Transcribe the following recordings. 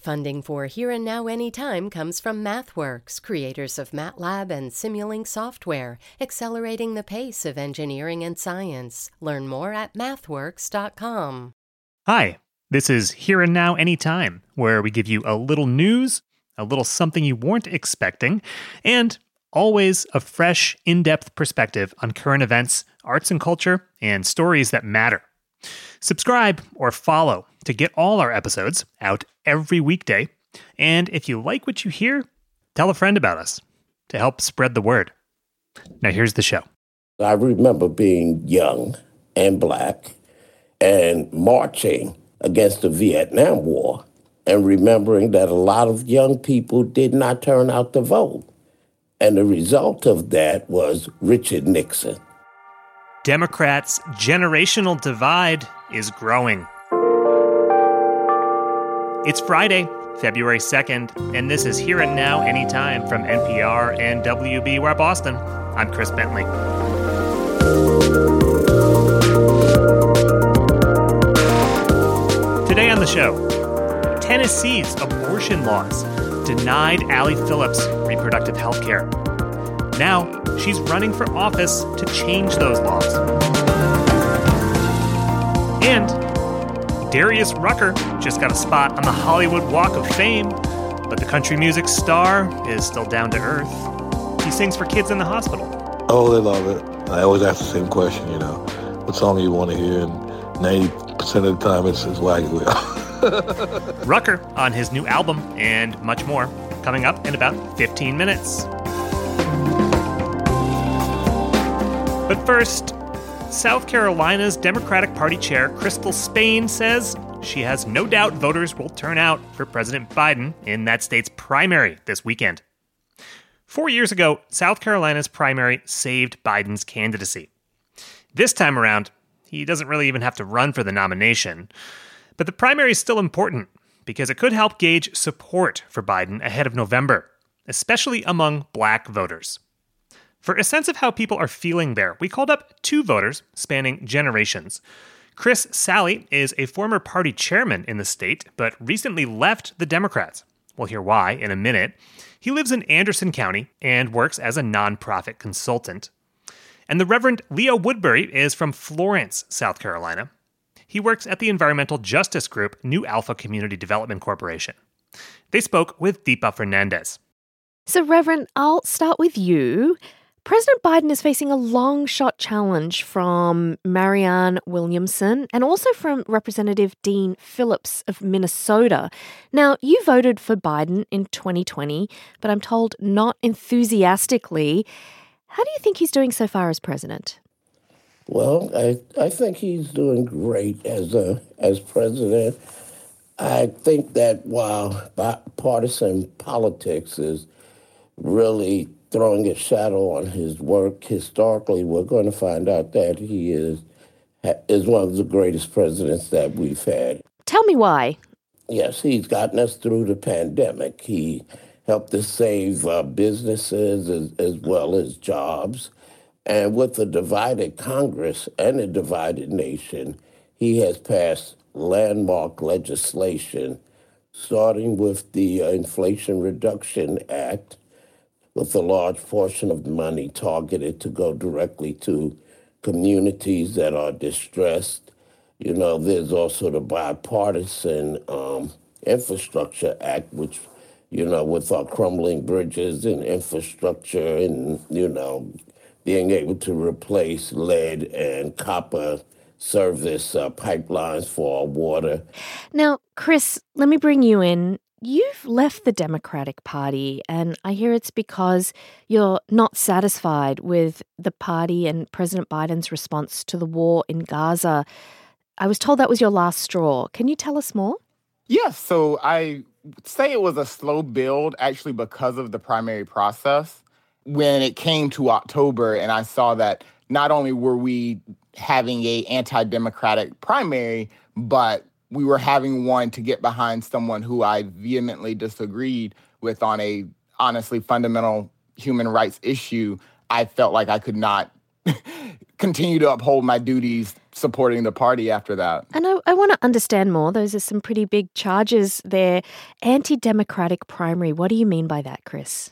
Funding for Here and Now Anytime comes from MathWorks, creators of MATLAB and Simulink software, accelerating the pace of engineering and science. Learn more at mathworks.com. Hi, this is Here and Now Anytime, where we give you a little news, a little something you weren't expecting, and always a fresh, in depth perspective on current events, arts and culture, and stories that matter. Subscribe or follow to get all our episodes out every weekday. And if you like what you hear, tell a friend about us to help spread the word. Now, here's the show. I remember being young and black and marching against the Vietnam War and remembering that a lot of young people did not turn out to vote. And the result of that was Richard Nixon. Democrats' generational divide is growing. It's Friday, February 2nd, and this is Here and Now Anytime from NPR and WBUR Boston. I'm Chris Bentley. Today on the show, Tennessee's abortion laws denied Allie Phillips reproductive health care. Now, she's running for office to change those laws. And Darius Rucker just got a spot on the Hollywood Walk of Fame, but the country music star is still down to earth. He sings for kids in the hospital. Oh, they love it. I always ask the same question, you know, what song do you want to hear? And 90% of the time it's, it's Wagon Wheel. Rucker on his new album and much more coming up in about 15 minutes. But first, South Carolina's Democratic Party chair, Christale Spain, says she has no doubt voters will turn out for President Biden in that state's primary this weekend. Four years ago, South Carolina's primary saved Biden's candidacy. This time around, he doesn't really even have to run for the nomination. But the primary is still important because it could help gauge support for Biden ahead of November, especially among black voters. For a sense of how people are feeling there, we called up two voters spanning generations. Chris Saley is a former party chairman in the state, but recently left the Democrats. We'll hear why in a minute. He lives in Anderson County and works as a nonprofit consultant. And the Reverend Leo Woodberry is from Florence, South Carolina. He works at the environmental justice group New Alpha Community Development Corporation. They spoke with Deepa Fernandes. So, Reverend, I'll start with you. President Biden is facing a long shot challenge from Marianne Williamson and also from Representative Dean Phillips of Minnesota. Now, you voted for Biden in 2020, but I'm told not enthusiastically. How do you think he's doing so far as president? Well, I, I think he's doing great as a as president. I think that while partisan politics is really throwing a shadow on his work historically, we're going to find out that he is is one of the greatest presidents that we've had. Tell me why. Yes, he's gotten us through the pandemic. He helped us save uh, businesses as, as well as jobs. And with a divided Congress and a divided nation, he has passed landmark legislation, starting with the uh, Inflation Reduction Act, with a large portion of the money targeted to go directly to communities that are distressed. You know, there's also the bipartisan um, Infrastructure Act, which, you know, with our crumbling bridges and infrastructure and, you know, being able to replace lead and copper service uh, pipelines for our water. Now, Chris, let me bring you in. You've left the Democratic Party, and I hear it's because you're not satisfied with the party and President Biden's response to the war in Gaza. I was told that was your last straw. Can you tell us more? Yes. So I say it was a slow build actually because of the primary process. When it came to October and I saw that not only were we having a anti-democratic primary, but we were having one to get behind someone who I vehemently disagreed with on a honestly fundamental human rights issue, I felt like I could not continue to uphold my duties supporting the party after that. And I, I want to understand more. Those are some pretty big charges there. Anti democratic primary. What do you mean by that, Chris?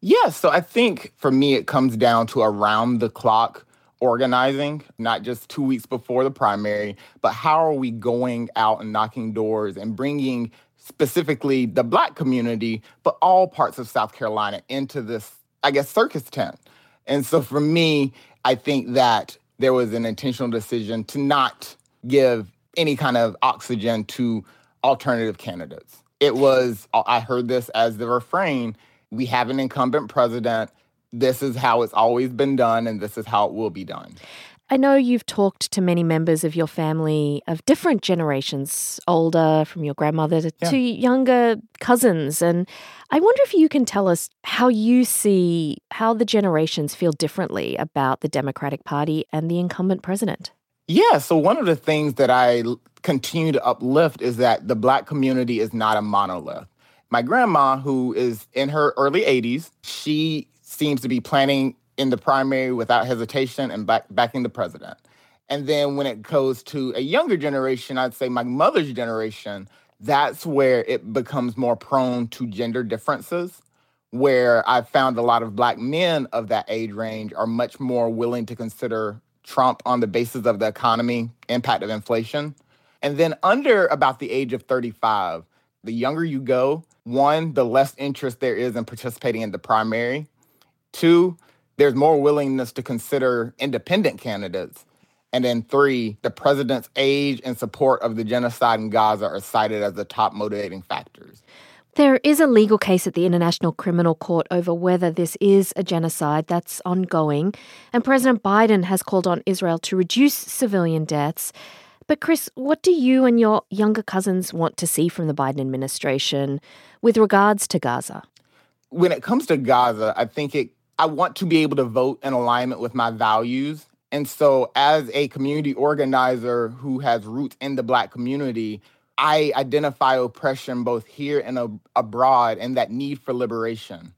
Yeah, so I think for me, it comes down to around the clock organizing, not just two weeks before the primary, but how are we going out and knocking doors and bringing specifically the Black community, but all parts of South Carolina into this, I guess, circus tent. And so for me, I think that there was an intentional decision to not give any kind of oxygen to alternative candidates. It was, I heard this as the refrain we have an incumbent president this is how it's always been done and this is how it will be done. I know you've talked to many members of your family of different generations, older from your grandmother to, yeah. to, younger cousins. And I wonder if you can tell us how you see how the generations feel differently about the Democratic Party and the incumbent president. Yeah. So, one of the things that I continue to uplift is that the Black community is not a monolith. My grandma, who is in her early 80s, she seems to be planning in the primary without hesitation and back, backing the president. And then when it goes to a younger generation, I'd say my mother's generation, that's where it becomes more prone to gender differences. Where I've found a lot of Black men of that age range are much more willing to consider Trump on the basis of the economy, impact of inflation. And then under about the age of 35, the younger you go, one, the less interest there is in participating in the primary. Two, there's more willingness to consider independent candidates. And then three, the president's age and support of the genocide in Gaza are cited as the top motivating factors. There is a legal case at the International Criminal Court over whether this is a genocide that's ongoing, and President Biden has called on Israel to reduce civilian deaths. But, Chris, what do you and your younger cousins want to see from the Biden administration with regards to Gaza? When it comes to Gaza, I think it I want to be able to vote in alignment with my values. And so, as a community organizer who has roots in the Black community, I identify oppression both here and ab- abroad and that need for liberation.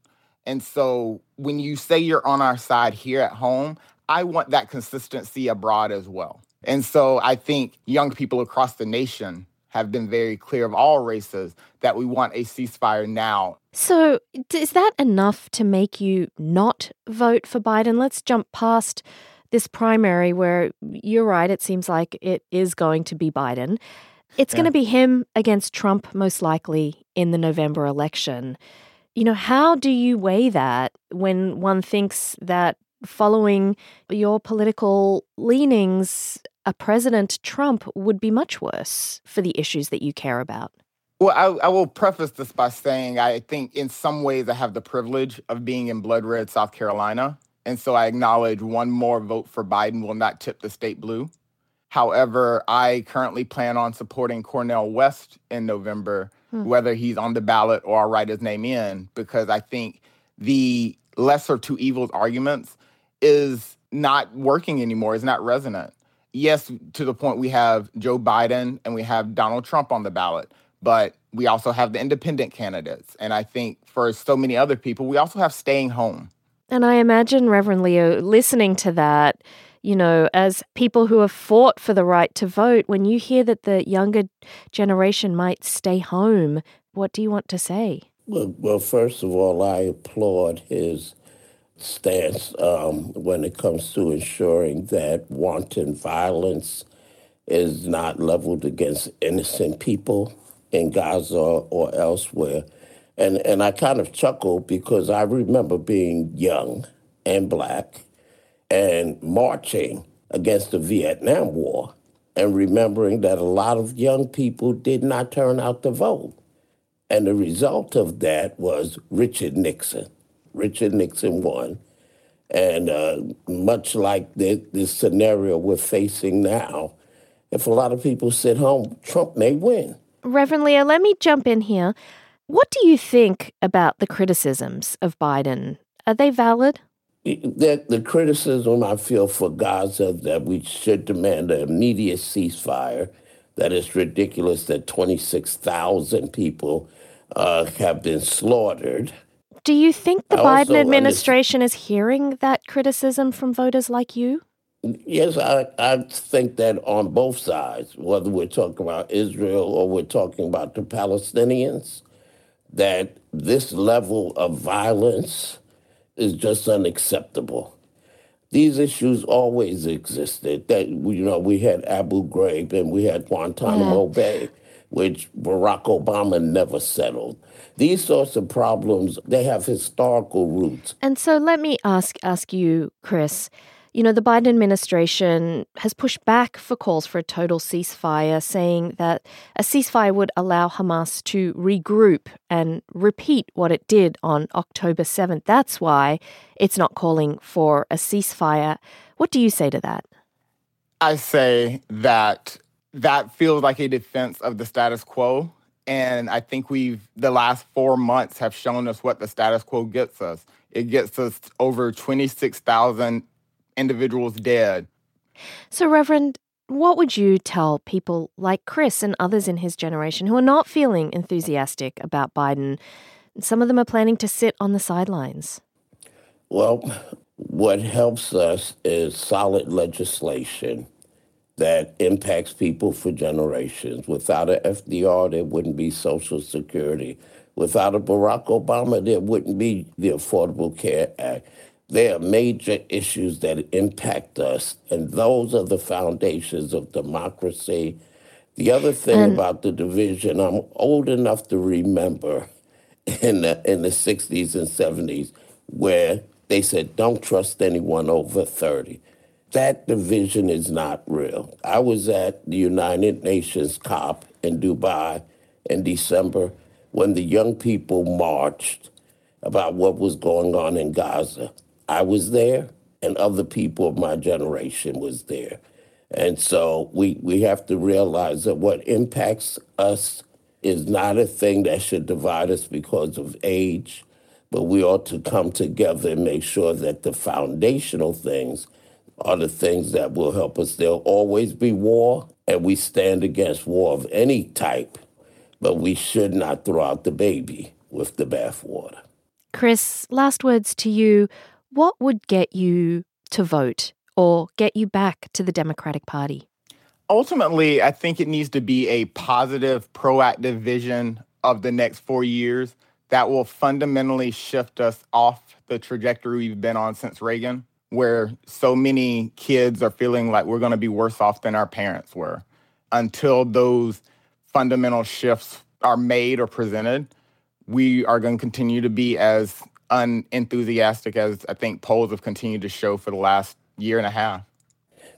And so, when you say you're on our side here at home, I want that consistency abroad as well. And so, I think young people across the nation have been very clear of all races that we want a ceasefire now. So, is that enough to make you not vote for Biden? Let's jump past this primary where you're right, it seems like it is going to be Biden. It's yeah. going to be him against Trump, most likely, in the November election. You know, how do you weigh that when one thinks that following your political leanings, a President Trump would be much worse for the issues that you care about? Well, I, I, will preface this by saying I think in some ways I have the privilege of being in blood red South Carolina. And so I acknowledge one more vote for Biden will not tip the state blue. However, I currently plan on supporting Cornel West in November, hmm. whether he's on the ballot or I write his name in, because I think the lesser two evils arguments is not working anymore, is not resonant. Yes, to the point we have Joe Biden and we have Donald Trump on the ballot, but we also have the independent candidates. And I think for so many other people, we also have staying home. And I imagine, Reverend Leo, listening to that, you know, as people who have fought for the right to vote, when you hear that the younger generation might stay home, what do you want to say? Well, well first of all, I applaud his stance um, when it comes to ensuring that wanton violence is not leveled against innocent people in Gaza or elsewhere. And, and I kind of chuckled because I remember being young and black and marching against the Vietnam War and remembering that a lot of young people did not turn out to vote. And the result of that was Richard Nixon. Richard Nixon won. And uh, much like the, the scenario we're facing now, if a lot of people sit home, Trump may win. Reverend Leo, let me jump in here. What do you think about the criticisms of Biden? Are they valid? The, the criticism I feel for Gaza that we should demand an immediate ceasefire, that it's ridiculous that 26,000 people uh, have been slaughtered. Do you think the I Biden administration is hearing that criticism from voters like you? Yes, I, I think that on both sides, whether we're talking about Israel or we're talking about the Palestinians, that this level of violence is just unacceptable. These issues always existed. That you know, we had Abu Ghraib and we had Guantanamo yeah. Bay, which Barack Obama never settled. These sorts of problems they have historical roots. And so, let me ask ask you, Chris. You know, the Biden administration has pushed back for calls for a total ceasefire, saying that a ceasefire would allow Hamas to regroup and repeat what it did on October 7th. That's why it's not calling for a ceasefire. What do you say to that? I say that that feels like a defense of the status quo. And I think we've, the last four months have shown us what the status quo gets us. It gets us over 26,000 individuals dead. So, Reverend, what would you tell people like Chris and others in his generation who are not feeling enthusiastic about Biden? Some of them are planning to sit on the sidelines. Well, what helps us is solid legislation that impacts people for generations. Without a FDR, there wouldn't be Social Security. Without a Barack Obama, there wouldn't be the Affordable Care Act. There are major issues that impact us, and those are the foundations of democracy. The other thing and, about the division, I'm old enough to remember in the in the 60s and 70s where they said don't trust anyone over 30. That division is not real. I was at the United Nations COP in Dubai in December when the young people marched about what was going on in Gaza. I was there, and other people of my generation was there. And so we, we have to realize that what impacts us is not a thing that should divide us because of age, but we ought to come together and make sure that the foundational things are the things that will help us. There'll always be war, and we stand against war of any type, but we should not throw out the baby with the bathwater. Chris, last words to you what would get you to vote or get you back to the Democratic Party? Ultimately, I think it needs to be a positive, proactive vision of the next four years that will fundamentally shift us off the trajectory we've been on since Reagan, where so many kids are feeling like we're going to be worse off than our parents were. Until those fundamental shifts are made or presented, we are going to continue to be as unenthusiastic as I think polls have continued to show for the last year and a half.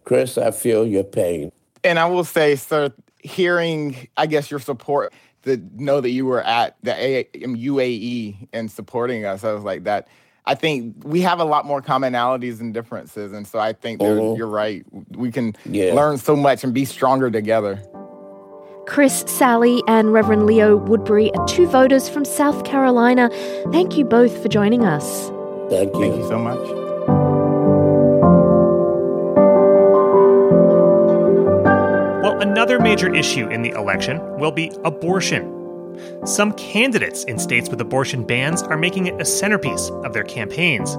Chris, I feel your pain. And I will say, sir, hearing, I guess, your support, to know that you were at the UAE and supporting us, I was like, that. I think we have a lot more commonalities and differences. And so I think mm-hmm. you're right. We can yeah. learn so much and be stronger together. Chris Saley and Reverend Leo Woodberry are two voters from South Carolina. Thank you both for joining us. Thank you. Thank you so much. Well, another major issue in the election will be abortion. Some candidates in states with abortion bans are making it a centerpiece of their campaigns.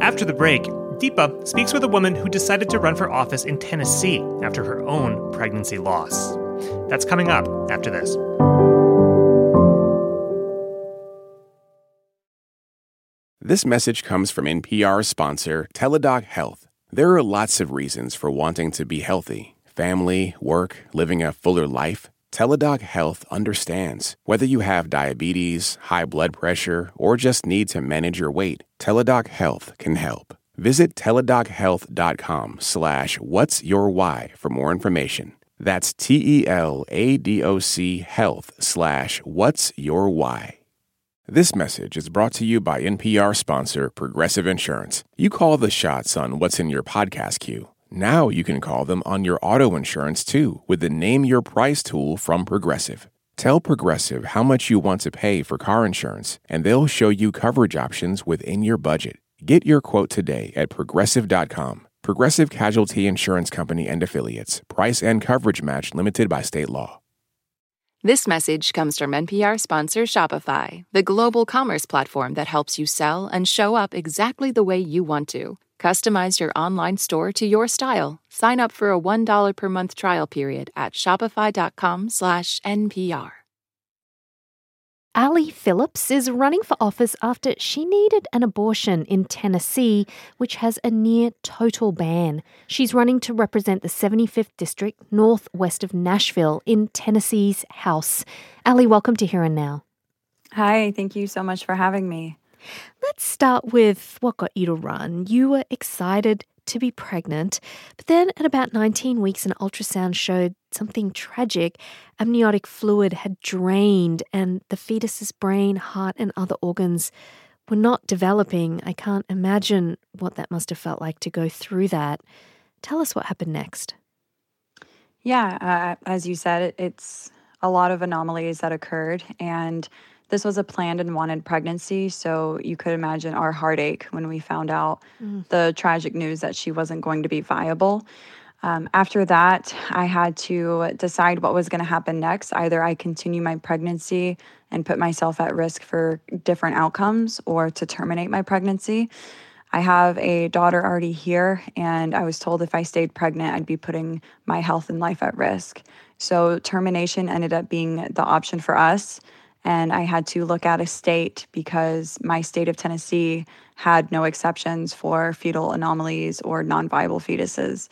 After the break, Deepa speaks with a woman who decided to run for office in Tennessee after her own pregnancy loss. That's coming up after this. This message comes from NPR sponsor Teladoc Health. There are lots of reasons for wanting to be healthy family, work, living a fuller life. Teladoc Health understands. Whether you have diabetes, high blood pressure, or just need to manage your weight, Teladoc Health can help. Visit teladochealth.com slash what's your why for more information. That's T E L A D O C health slash what's your why. This message is brought to you by NPR sponsor Progressive Insurance. You call the shots on what's in your podcast queue. Now you can call them on your auto insurance too with the Name Your Price tool from Progressive. Tell Progressive how much you want to pay for car insurance, and they'll show you coverage options within your budget. Get your quote today at progressive.com. Progressive Casualty Insurance Company and Affiliates. Price and coverage match limited by state law. This message comes from NPR sponsor Shopify, the global commerce platform that helps you sell and show up exactly the way you want to. Customize your online store to your style. Sign up for a $1 per month trial period at shopify.com/npr. Allie Phillips is running for office after she needed an abortion in Tennessee, which has a near total ban. She's running to represent the 75th District, northwest of Nashville, in Tennessee's House. Allie, welcome to Here and Now. Hi, thank you so much for having me. Let's start with what got you to run. You were excited to be pregnant, but then at about 19 weeks, an ultrasound showed something tragic. Amniotic fluid had drained, and the fetus's brain, heart, and other organs were not developing. I can't imagine what that must have felt like to go through that. Tell us what happened next. Yeah, uh, as you said, it, it's a lot of anomalies that occurred, and this was a planned and wanted pregnancy, so you could imagine our heartache when we found out mm. the tragic news that she wasn't going to be viable. Um, after that, I had to decide what was going to happen next. Either I continue my pregnancy and put myself at risk for different outcomes, or to terminate my pregnancy. I have a daughter already here, and I was told if I stayed pregnant, I'd be putting my health and life at risk. So, termination ended up being the option for us and I had to look at a state because my state of Tennessee had no exceptions for fetal anomalies or non viable fetuses.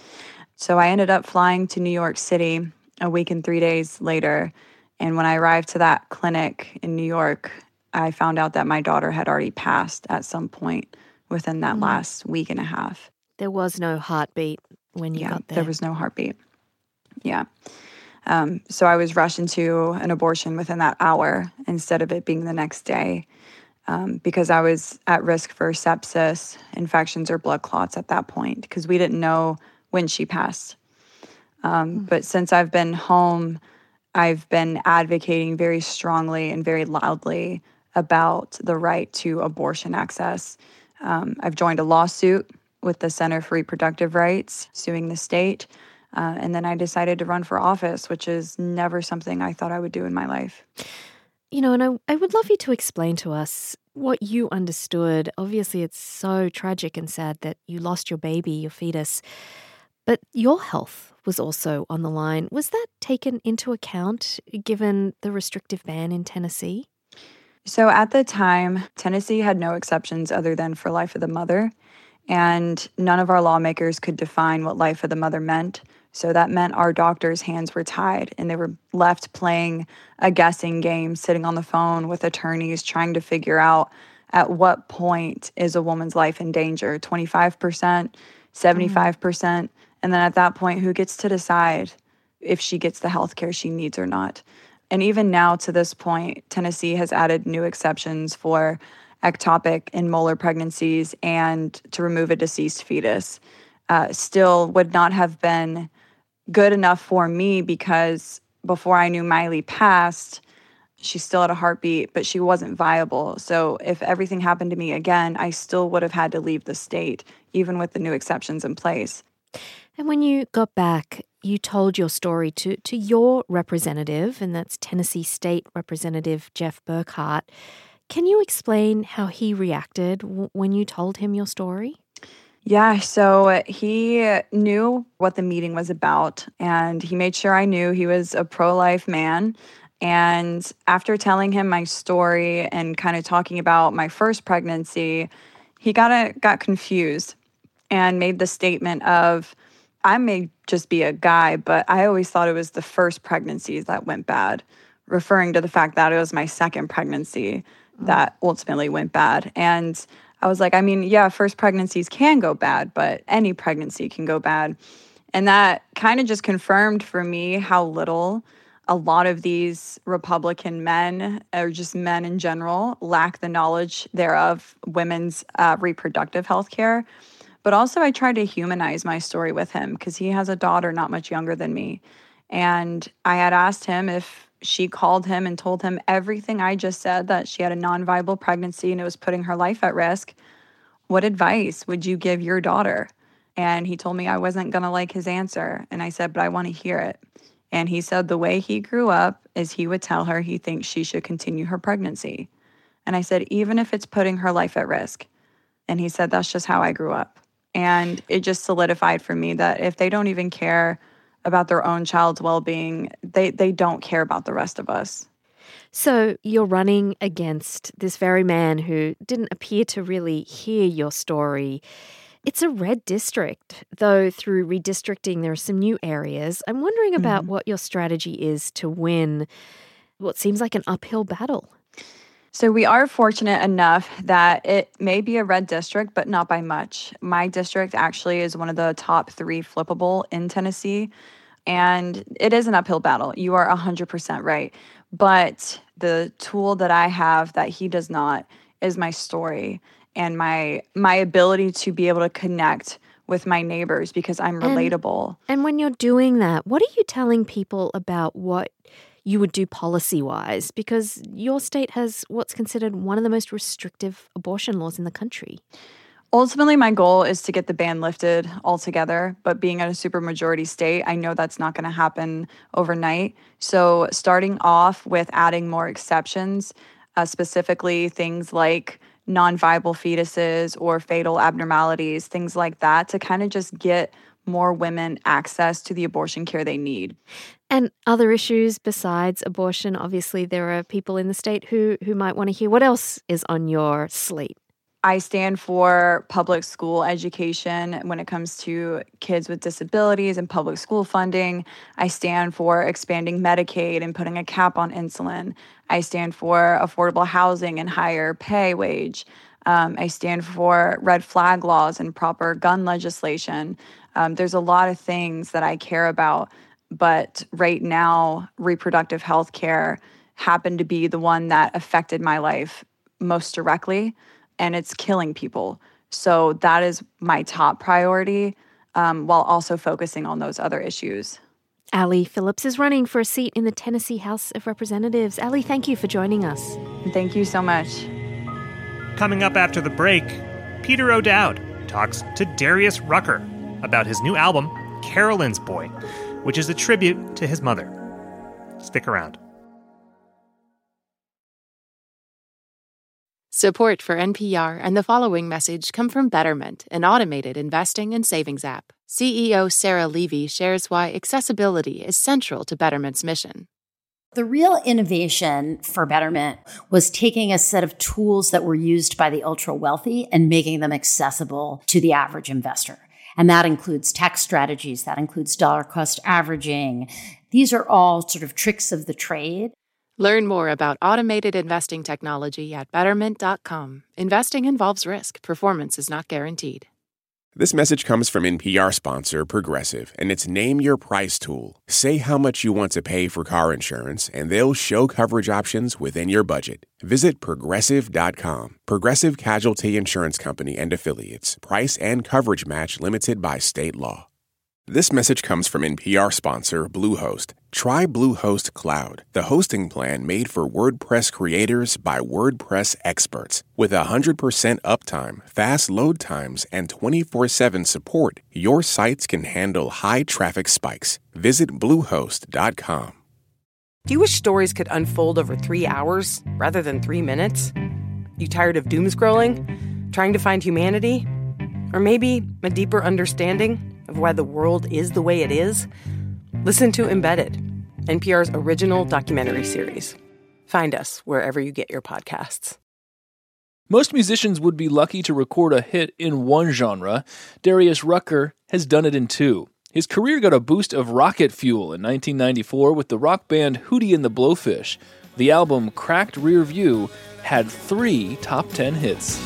So I ended up flying to New York City a week and three days later. And when I arrived to that clinic in New York, I found out that my daughter had already passed at some point within that mm. last week and a half. There was no heartbeat when you yeah, got there. There was no heartbeat. Yeah. Um, so I was rushed into an abortion within that hour instead of it being the next day um, because I was at risk for sepsis, infections, or blood clots at that point because we didn't know when she passed. Um, mm. But since I've been home, I've been advocating very strongly and very loudly about the right to abortion access. Um, I've joined a lawsuit with the Center for Reproductive Rights, suing the state. Uh, and then I decided to run for office, which is never something I thought I would do in my life. You know, and I, I would love you to explain to us what you understood. Obviously, it's so tragic and sad that you lost your baby, your fetus, but your health was also on the line. Was that taken into account given the restrictive ban in Tennessee? So at the time, Tennessee had no exceptions other than for life of the mother. And none of our lawmakers could define what life of the mother meant. So that meant our doctors' hands were tied and they were left playing a guessing game, sitting on the phone with attorneys trying to figure out at what point is a woman's life in danger 25%, 75%. Mm-hmm. And then at that point, who gets to decide if she gets the health care she needs or not? And even now, to this point, Tennessee has added new exceptions for ectopic and molar pregnancies and to remove a deceased fetus. Uh, still would not have been good enough for me because before I knew Miley passed, she still had a heartbeat, but she wasn't viable. So if everything happened to me again, I still would have had to leave the state, even with the new exceptions in place. And when you got back, you told your story to, to your representative, and that's Tennessee State Representative Jeff Burkhart. Can you explain how he reacted w- when you told him your story? Yeah, so he knew what the meeting was about, and he made sure I knew he was a pro life man. And after telling him my story and kind of talking about my first pregnancy, he got a, got confused and made the statement of, "I may just be a guy, but I always thought it was the first pregnancies that went bad," referring to the fact that it was my second pregnancy mm. that ultimately went bad. And I was like, I mean, yeah, first pregnancies can go bad, but any pregnancy can go bad. And that kind of just confirmed for me how little a lot of these Republican men, or just men in general, lack the knowledge thereof women's uh, reproductive health care. But also, I tried to humanize my story with him because he has a daughter not much younger than me. And I had asked him if she called him and told him everything I just said that she had a non viable pregnancy and it was putting her life at risk. What advice would you give your daughter? And he told me I wasn't going to like his answer. And I said, but I want to hear it. And he said the way he grew up is he would tell her he thinks she should continue her pregnancy. And I said, even if it's putting her life at risk. And he said, that's just how I grew up. And it just solidified for me that if they don't even care about their own child's well being, they, they don't care about the rest of us. So you're running against this very man who didn't appear to really hear your story. It's a red district, though through redistricting, there are some new areas. I'm wondering about mm-hmm. what your strategy is to win what seems like an uphill battle. So, we are fortunate enough that it may be a red district, but not by much. My district actually is one of the top three flippable in Tennessee, and it is an uphill battle. You are 100% right. But the tool that I have that he does not is my story and my my ability to be able to connect with my neighbors because I'm relatable. And, and when you're doing that, what are you telling people about what you would do policy wise? Because your state has what's considered one of the most restrictive abortion laws in the country. Ultimately, my goal is to get the ban lifted altogether. But being in a supermajority state, I know that's not going to happen overnight. So, starting off with adding more exceptions, uh, specifically things like non viable fetuses or fatal abnormalities, things like that, to kind of just get more women access to the abortion care they need. And other issues besides abortion, obviously there are people in the state who who might want to hear what else is on your slate. I stand for public school education when it comes to kids with disabilities and public school funding. I stand for expanding Medicaid and putting a cap on insulin. I stand for affordable housing and higher pay wage. Um, I stand for red flag laws and proper gun legislation. Um, there's a lot of things that I care about, but right now, reproductive health care happened to be the one that affected my life most directly and it's killing people. So that is my top priority um, while also focusing on those other issues. Allie Phillips is running for a seat in the Tennessee House of Representatives. Allie, thank you for joining us. Thank you so much. Coming up after the break, Peter O'Dowd talks to Darius Rucker about his new album, Carolyn's Boy, which is a tribute to his mother. Stick around. Support for NPR and the following message come from Betterment, an automated investing and savings app. CEO Sarah Levy shares why accessibility is central to Betterment's mission. The real innovation for Betterment was taking a set of tools that were used by the ultra wealthy and making them accessible to the average investor. And that includes tax strategies, that includes dollar cost averaging. These are all sort of tricks of the trade Learn more about automated investing technology at betterment.com. Investing involves risk, performance is not guaranteed. This message comes from NPR sponsor Progressive and its Name Your Price tool. Say how much you want to pay for car insurance, and they'll show coverage options within your budget. Visit progressive.com. Progressive Casualty Insurance Company and Affiliates. Price and coverage match limited by state law. This message comes from NPR sponsor Bluehost. Try Bluehost Cloud, the hosting plan made for WordPress creators by WordPress experts. With 100% uptime, fast load times, and 24 7 support, your sites can handle high traffic spikes. Visit Bluehost.com. Do you wish stories could unfold over three hours rather than three minutes? You tired of doom scrolling? Trying to find humanity? Or maybe a deeper understanding? of why the world is the way it is, listen to Embedded, NPR's original documentary series. Find us wherever you get your podcasts. Most musicians would be lucky to record a hit in one genre. Darius Rucker has done it in two. His career got a boost of rocket fuel in 1994 with the rock band Hootie and the Blowfish. The album Cracked Rear View had three top 10 hits.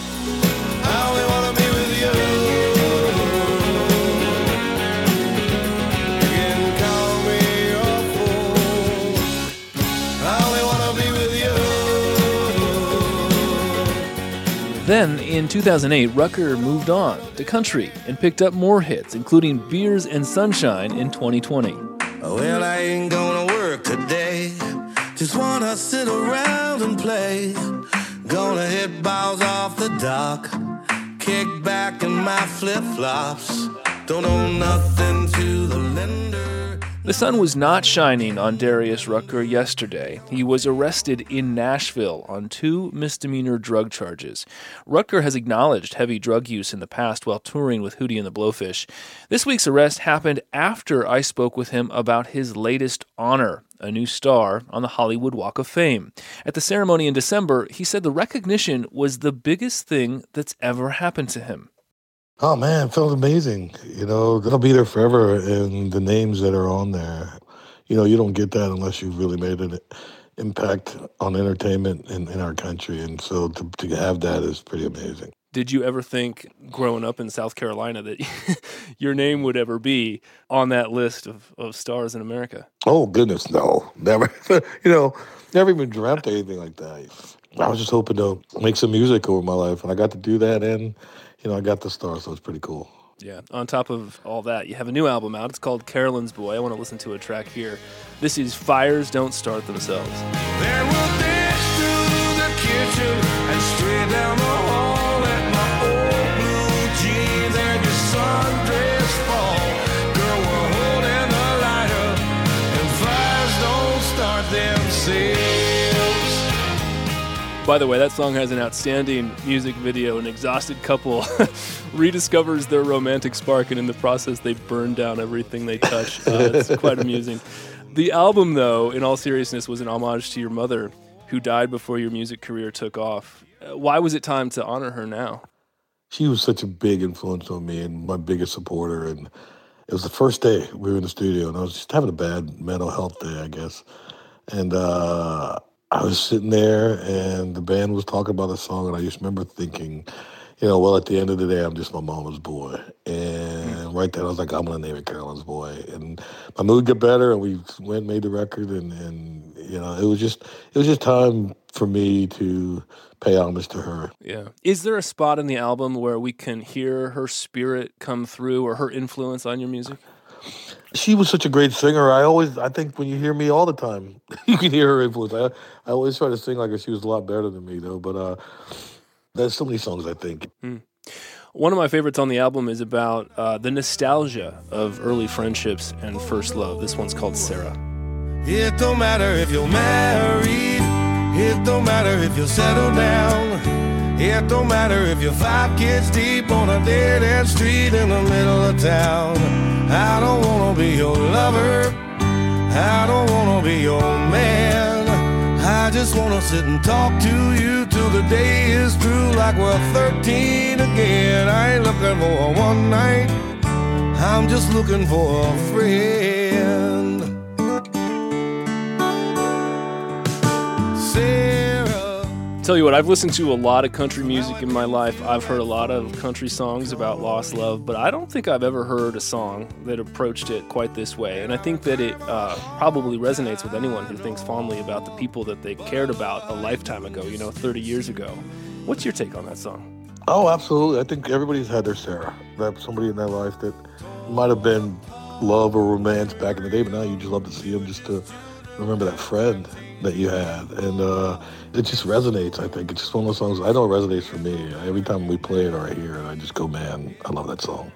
Then, in 2008, Rucker moved on to country and picked up more hits, including Beers and Sunshine in 2020. Well, I ain't gonna work today. Just wanna sit around and play. Gonna hit balls off the dock. Kick back in my flip flops. Don't owe nothing to the. The sun was not shining on Darius Rucker yesterday. He was arrested in Nashville on two misdemeanor drug charges. Rucker has acknowledged heavy drug use in the past while touring with Hootie and the Blowfish. This week's arrest happened after I spoke with him about his latest honor, a new star on the Hollywood Walk of Fame. At the ceremony in December, he said the recognition was the biggest thing that's ever happened to him. Oh man, it felt amazing. You know, they'll be there forever, and the names that are on there, you know, you don't get that unless you've really made an impact on entertainment in, in our country, and so to, to have that is pretty amazing. Did you ever think, growing up in South Carolina, that your name would ever be on that list of, of stars in America? Oh goodness, no, never. you know, never even dreamt of anything like that. I was just hoping to make some music over my life, and I got to do that, and you know, I got the star, so it's pretty cool. Yeah. On top of all that, you have a new album out. It's called Carolyn's Boy. I want to listen to a track here. This is Fires Don't Start Themselves. There By the way, that song has an outstanding music video. An exhausted couple rediscovers their romantic spark, and in the process, they burn down everything they touch. Uh, it's quite amusing. The album, though, in all seriousness, was an homage to your mother, who died before your music career took off. Uh, why was it time to honor her now? She was such a big influence on me and my biggest supporter. And it was the first day we were in the studio, and I was just having a bad mental health day, I guess. And uh, I was sitting there, and the band was talking about the song, and I just remember thinking, you know, well, at the end of the day, I'm just my mama's boy. Mm. And right then, I was like, I'm gonna name it Carolyn's Boy. And my mood got better, and we went and made the record, and and you know, it was just it was just time for me to pay homage to her. Yeah. Is there a spot in the album where we can hear her spirit come through or her influence on your music? She was such a great singer. I always, I think when you hear me all the time, you can hear her influence. I, I always try to sing like her. She was a lot better than me, though. But uh, there's so many songs I think. One of my favorites on the album is about uh, the nostalgia of early friendships and first love. This one's called Sarah. It don't matter if you're married. It don't matter if you're settled down. It don't matter if you're five kids deep on a dead end street in the middle of town. I don't wanna be your lover. I don't wanna be your man. I just wanna sit and talk to you till the day is through, like we're 13 again. I ain't looking for a one night. I'm just looking for a friend. Tell you what, I've listened to a lot of country music in my life. I've heard a lot of country songs about lost love, but I don't think I've ever heard a song that approached it quite this way. And I think that it uh, probably resonates with anyone who thinks fondly about the people that they cared about a lifetime ago, you know, 30 years ago. What's your take on that song? Oh, absolutely. I think everybody's had their Sarah. That somebody in their life that might have been love or romance back in the day, but now you just love to see them just to remember that friend that you had. And uh, it just resonates, I think. It's just one of those songs. I know it resonates for me. Every time we play it or I hear it, I just go, man, I love that song.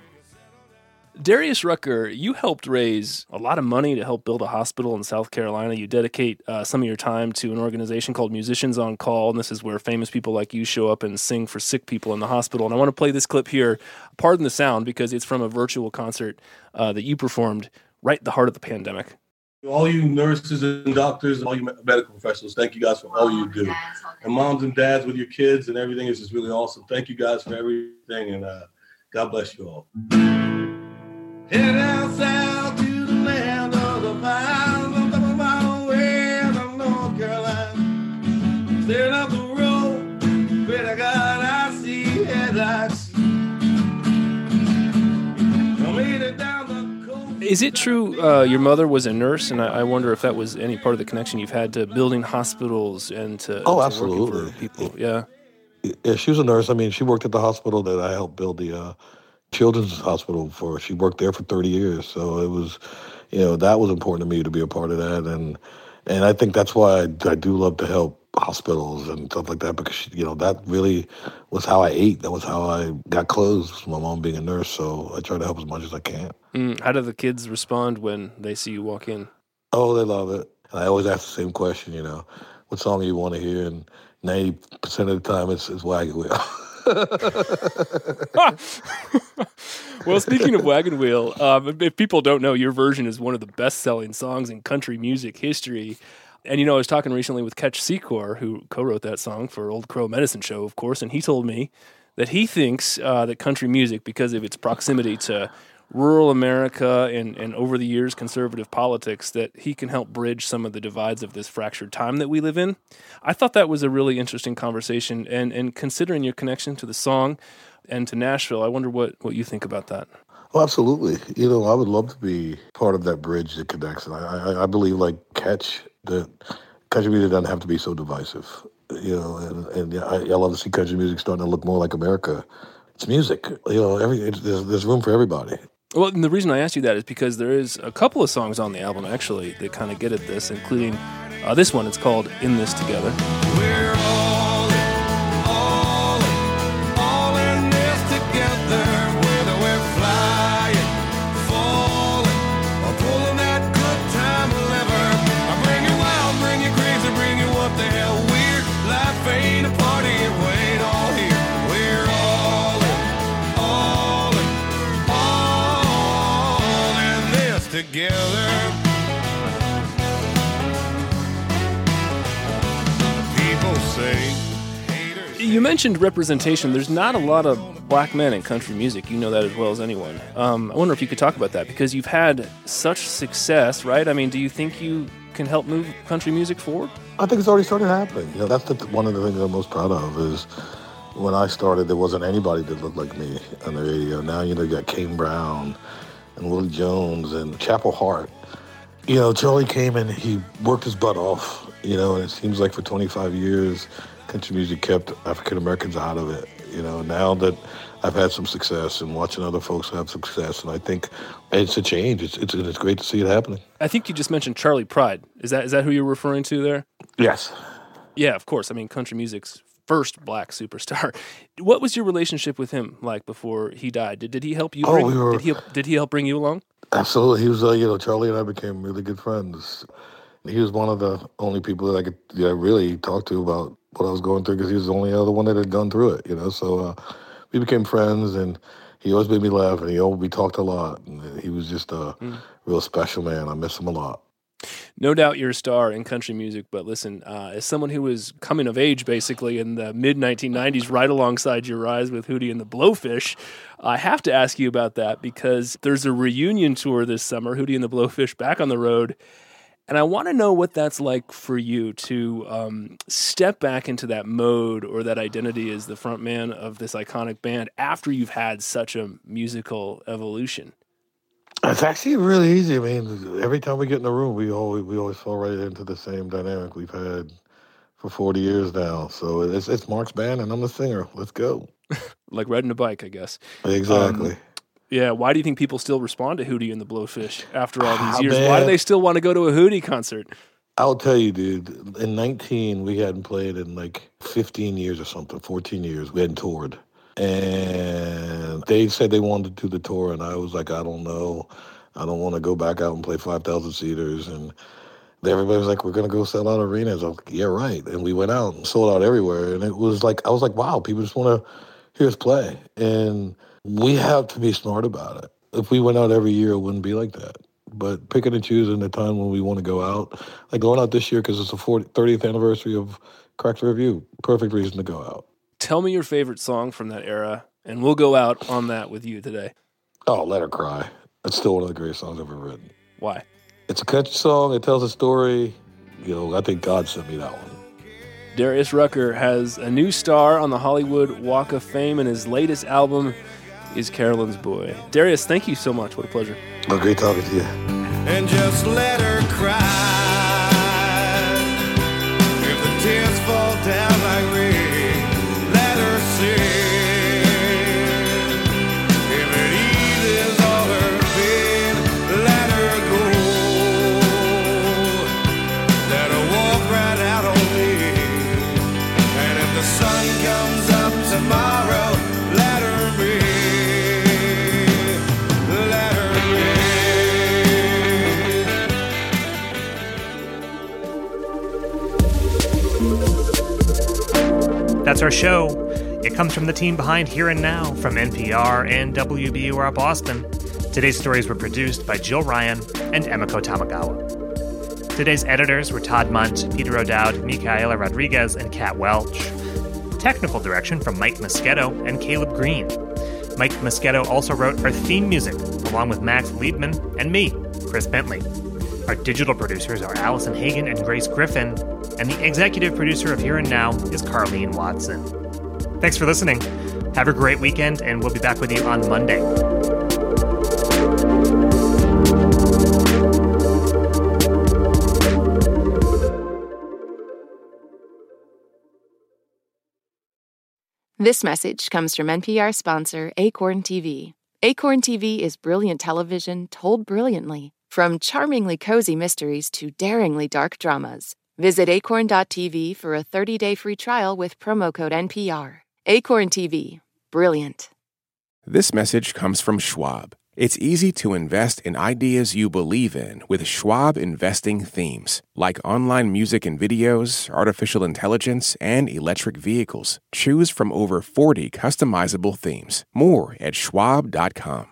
Darius Rucker, you helped raise a lot of money to help build a hospital in South Carolina. You dedicate uh, some of your time to an organization called Musicians on Call, and this is where famous people like you show up and sing for sick people in the hospital. And I want to play this clip here, pardon the sound, because it's from a virtual concert uh, that you performed right at the heart of the pandemic. All you nurses and doctors and all you medical professionals, thank you guys for all you do. And moms and dads with your kids and everything is just really awesome. Thank you guys for everything, and uh, God bless you all. Head down south to the land of the pines. I'm talking about west of North Carolina. Staring up the Is it true uh, your mother was a nurse? And I, I wonder if that was any part of the connection you've had to building hospitals and to, Oh, to absolutely. working for people. Yeah. Yeah, she was a nurse. I mean, she worked at the hospital that I helped build the uh, children's hospital for. She worked there for 30 years. So it was, you know, that was important to me to be a part of that. And and I think that's why I, I do love to help hospitals and stuff like that because you know that really was how I ate. That was how I got clothes. My mom being a nurse, so I try to help as much as I can. Mm, how do the kids respond when they see you walk in? Oh, they love it. And I always ask the same question. You know, what song do you want to hear? And ninety percent of the time, it's, it's Wagon Wheel. well, speaking of Wagon Wheel, um, if people don't know, your version is one of the best-selling songs in country music history. And you know, I was talking recently with Ketch Secor, who co-wrote that song for Old Crow Medicine Show, of course, and he told me that he thinks uh, that country music, because of its proximity to rural America and, and over the years conservative politics, that he can help bridge some of the divides of this fractured time that we live in. I thought that was a really interesting conversation, and and considering your connection to the song and to Nashville, I wonder what what you think about that. Well, absolutely. You know, I would love to be part of that bridge that connects. And I, I, I believe, like Ketch, that country music doesn't have to be so divisive. You know, and, and I, I love to see country music starting to look more like America. It's music. You know, every it's, there's, there's room for everybody. Well, and the reason I asked you that is because there is a couple of songs on the album actually that kind of get at this, including uh, this one. It's called "In This Together." All You mentioned representation. There's not a lot of black men in country music. You know that as well as anyone. Um, I wonder if you could talk about that because you've had such success, right? I mean, do you think you can help move country music forward? I think it's already started happening. You know, that's the, one of the things I'm most proud of is when I started, there wasn't anybody that looked like me on the radio. Now, you know, you got Kane Brown and Willie Jones and Chapel Hart. You know, Charley came and he worked his butt off, you know, and it seems like for 25 years, country music kept African Americans out of it. You know, now that I've had some success and watching other folks have success, and I think it's a change. It's, it's, it's great to see it happening. I think you just mentioned Charley Pride. Is that is that who you're referring to there? Yes. Yeah, of course. I mean, country music's first black superstar. What was your relationship with him like before he died? Did, did he help you? Oh, bring, we were- did he did he help bring you along? Absolutely. He was, uh, you know, Charley and I became really good friends. He was one of the only people that I could I really talk to about what I was going through because he was the only other one that had gone through it, you know. So uh, we became friends, and he always made me laugh, and he always, we talked a lot. And he was just a real special man. I miss him a lot. No doubt you're a star in country music, but listen, uh, as someone who was coming of age basically in the mid 1990s, right alongside your rise with Hootie and the Blowfish, I have to ask you about that because there's a reunion tour this summer, Hootie and the Blowfish back on the road. And I want to know what that's like for you to um, step back into that mode or that identity as the front man of this iconic band after you've had such a musical evolution. It's actually really easy. I mean, every time we get in the room, we always we always fall right into the same dynamic we've had for forty years now. So it's it's Mark's band, and I'm the singer. Let's go. Like riding a bike, I guess. Exactly. Um, yeah, why do you think people still respond to Hootie and the Blowfish after all these Ah, years? Why do they still want to go to a Hootie concert? I'll tell you, dude. In 19, we hadn't played in like 15 years or something, 14 years. We hadn't toured. And they said they wanted to do the tour, and I was like, I don't know. I don't want to go back out and play 5,000 seaters. And everybody was like, we're going to go sell out arenas. I was like, yeah, right. And we went out and sold out everywhere. And it was like, I was like, wow, people just want to hear us play. And we have to be smart about it. If we went out every year, it wouldn't be like that. But picking and choosing the time when we want to go out, like going out this year because it's the 40, 30th anniversary of Cracked Rear View, perfect reason to go out. Tell me your favorite song from that era, and we'll go out on that with you today. Oh, Let Her Cry. It's still one of the greatest songs I've ever written. Why? It's a country song. It tells a story. You know, I think God sent me that one. Darius Rucker has a new star on the Hollywood Walk of Fame, and his latest album is Carolyn's Boy. Darius, thank you so much. What a pleasure. Oh, great talking to you. and just let her cry. If the tears fall down That's our show. It comes from the team behind Here and Now from NPR and WBUR Boston. Today's stories were produced by Jill Ryan and Emiko Tamagawa. Today's editors were Todd Mundt, Peter O'Dowd, Micaela Rodriguez, and Kat Welch. Technical direction from Mike Moschetto and Caleb Green. Mike Moschetto also wrote our theme music, along with Max Liebman and me, Chris Bentley. Our digital producers are Allison Hagen and Grace Griffin, and the executive producer of Here and Now is Carlene Watson. Thanks for listening. Have a great weekend, and we'll be back with you on Monday. This message comes from NPR sponsor Acorn TV. Acorn TV is brilliant television told brilliantly, from charmingly cozy mysteries to daringly dark dramas. Visit acorn.tv for a 30 day free trial with promo code NPR. Acorn TV, brilliant. This message comes from Schwab. It's easy to invest in ideas you believe in with Schwab investing themes, like online music and videos, artificial intelligence, and electric vehicles. Choose from over 40 customizable themes. More at schwab.com.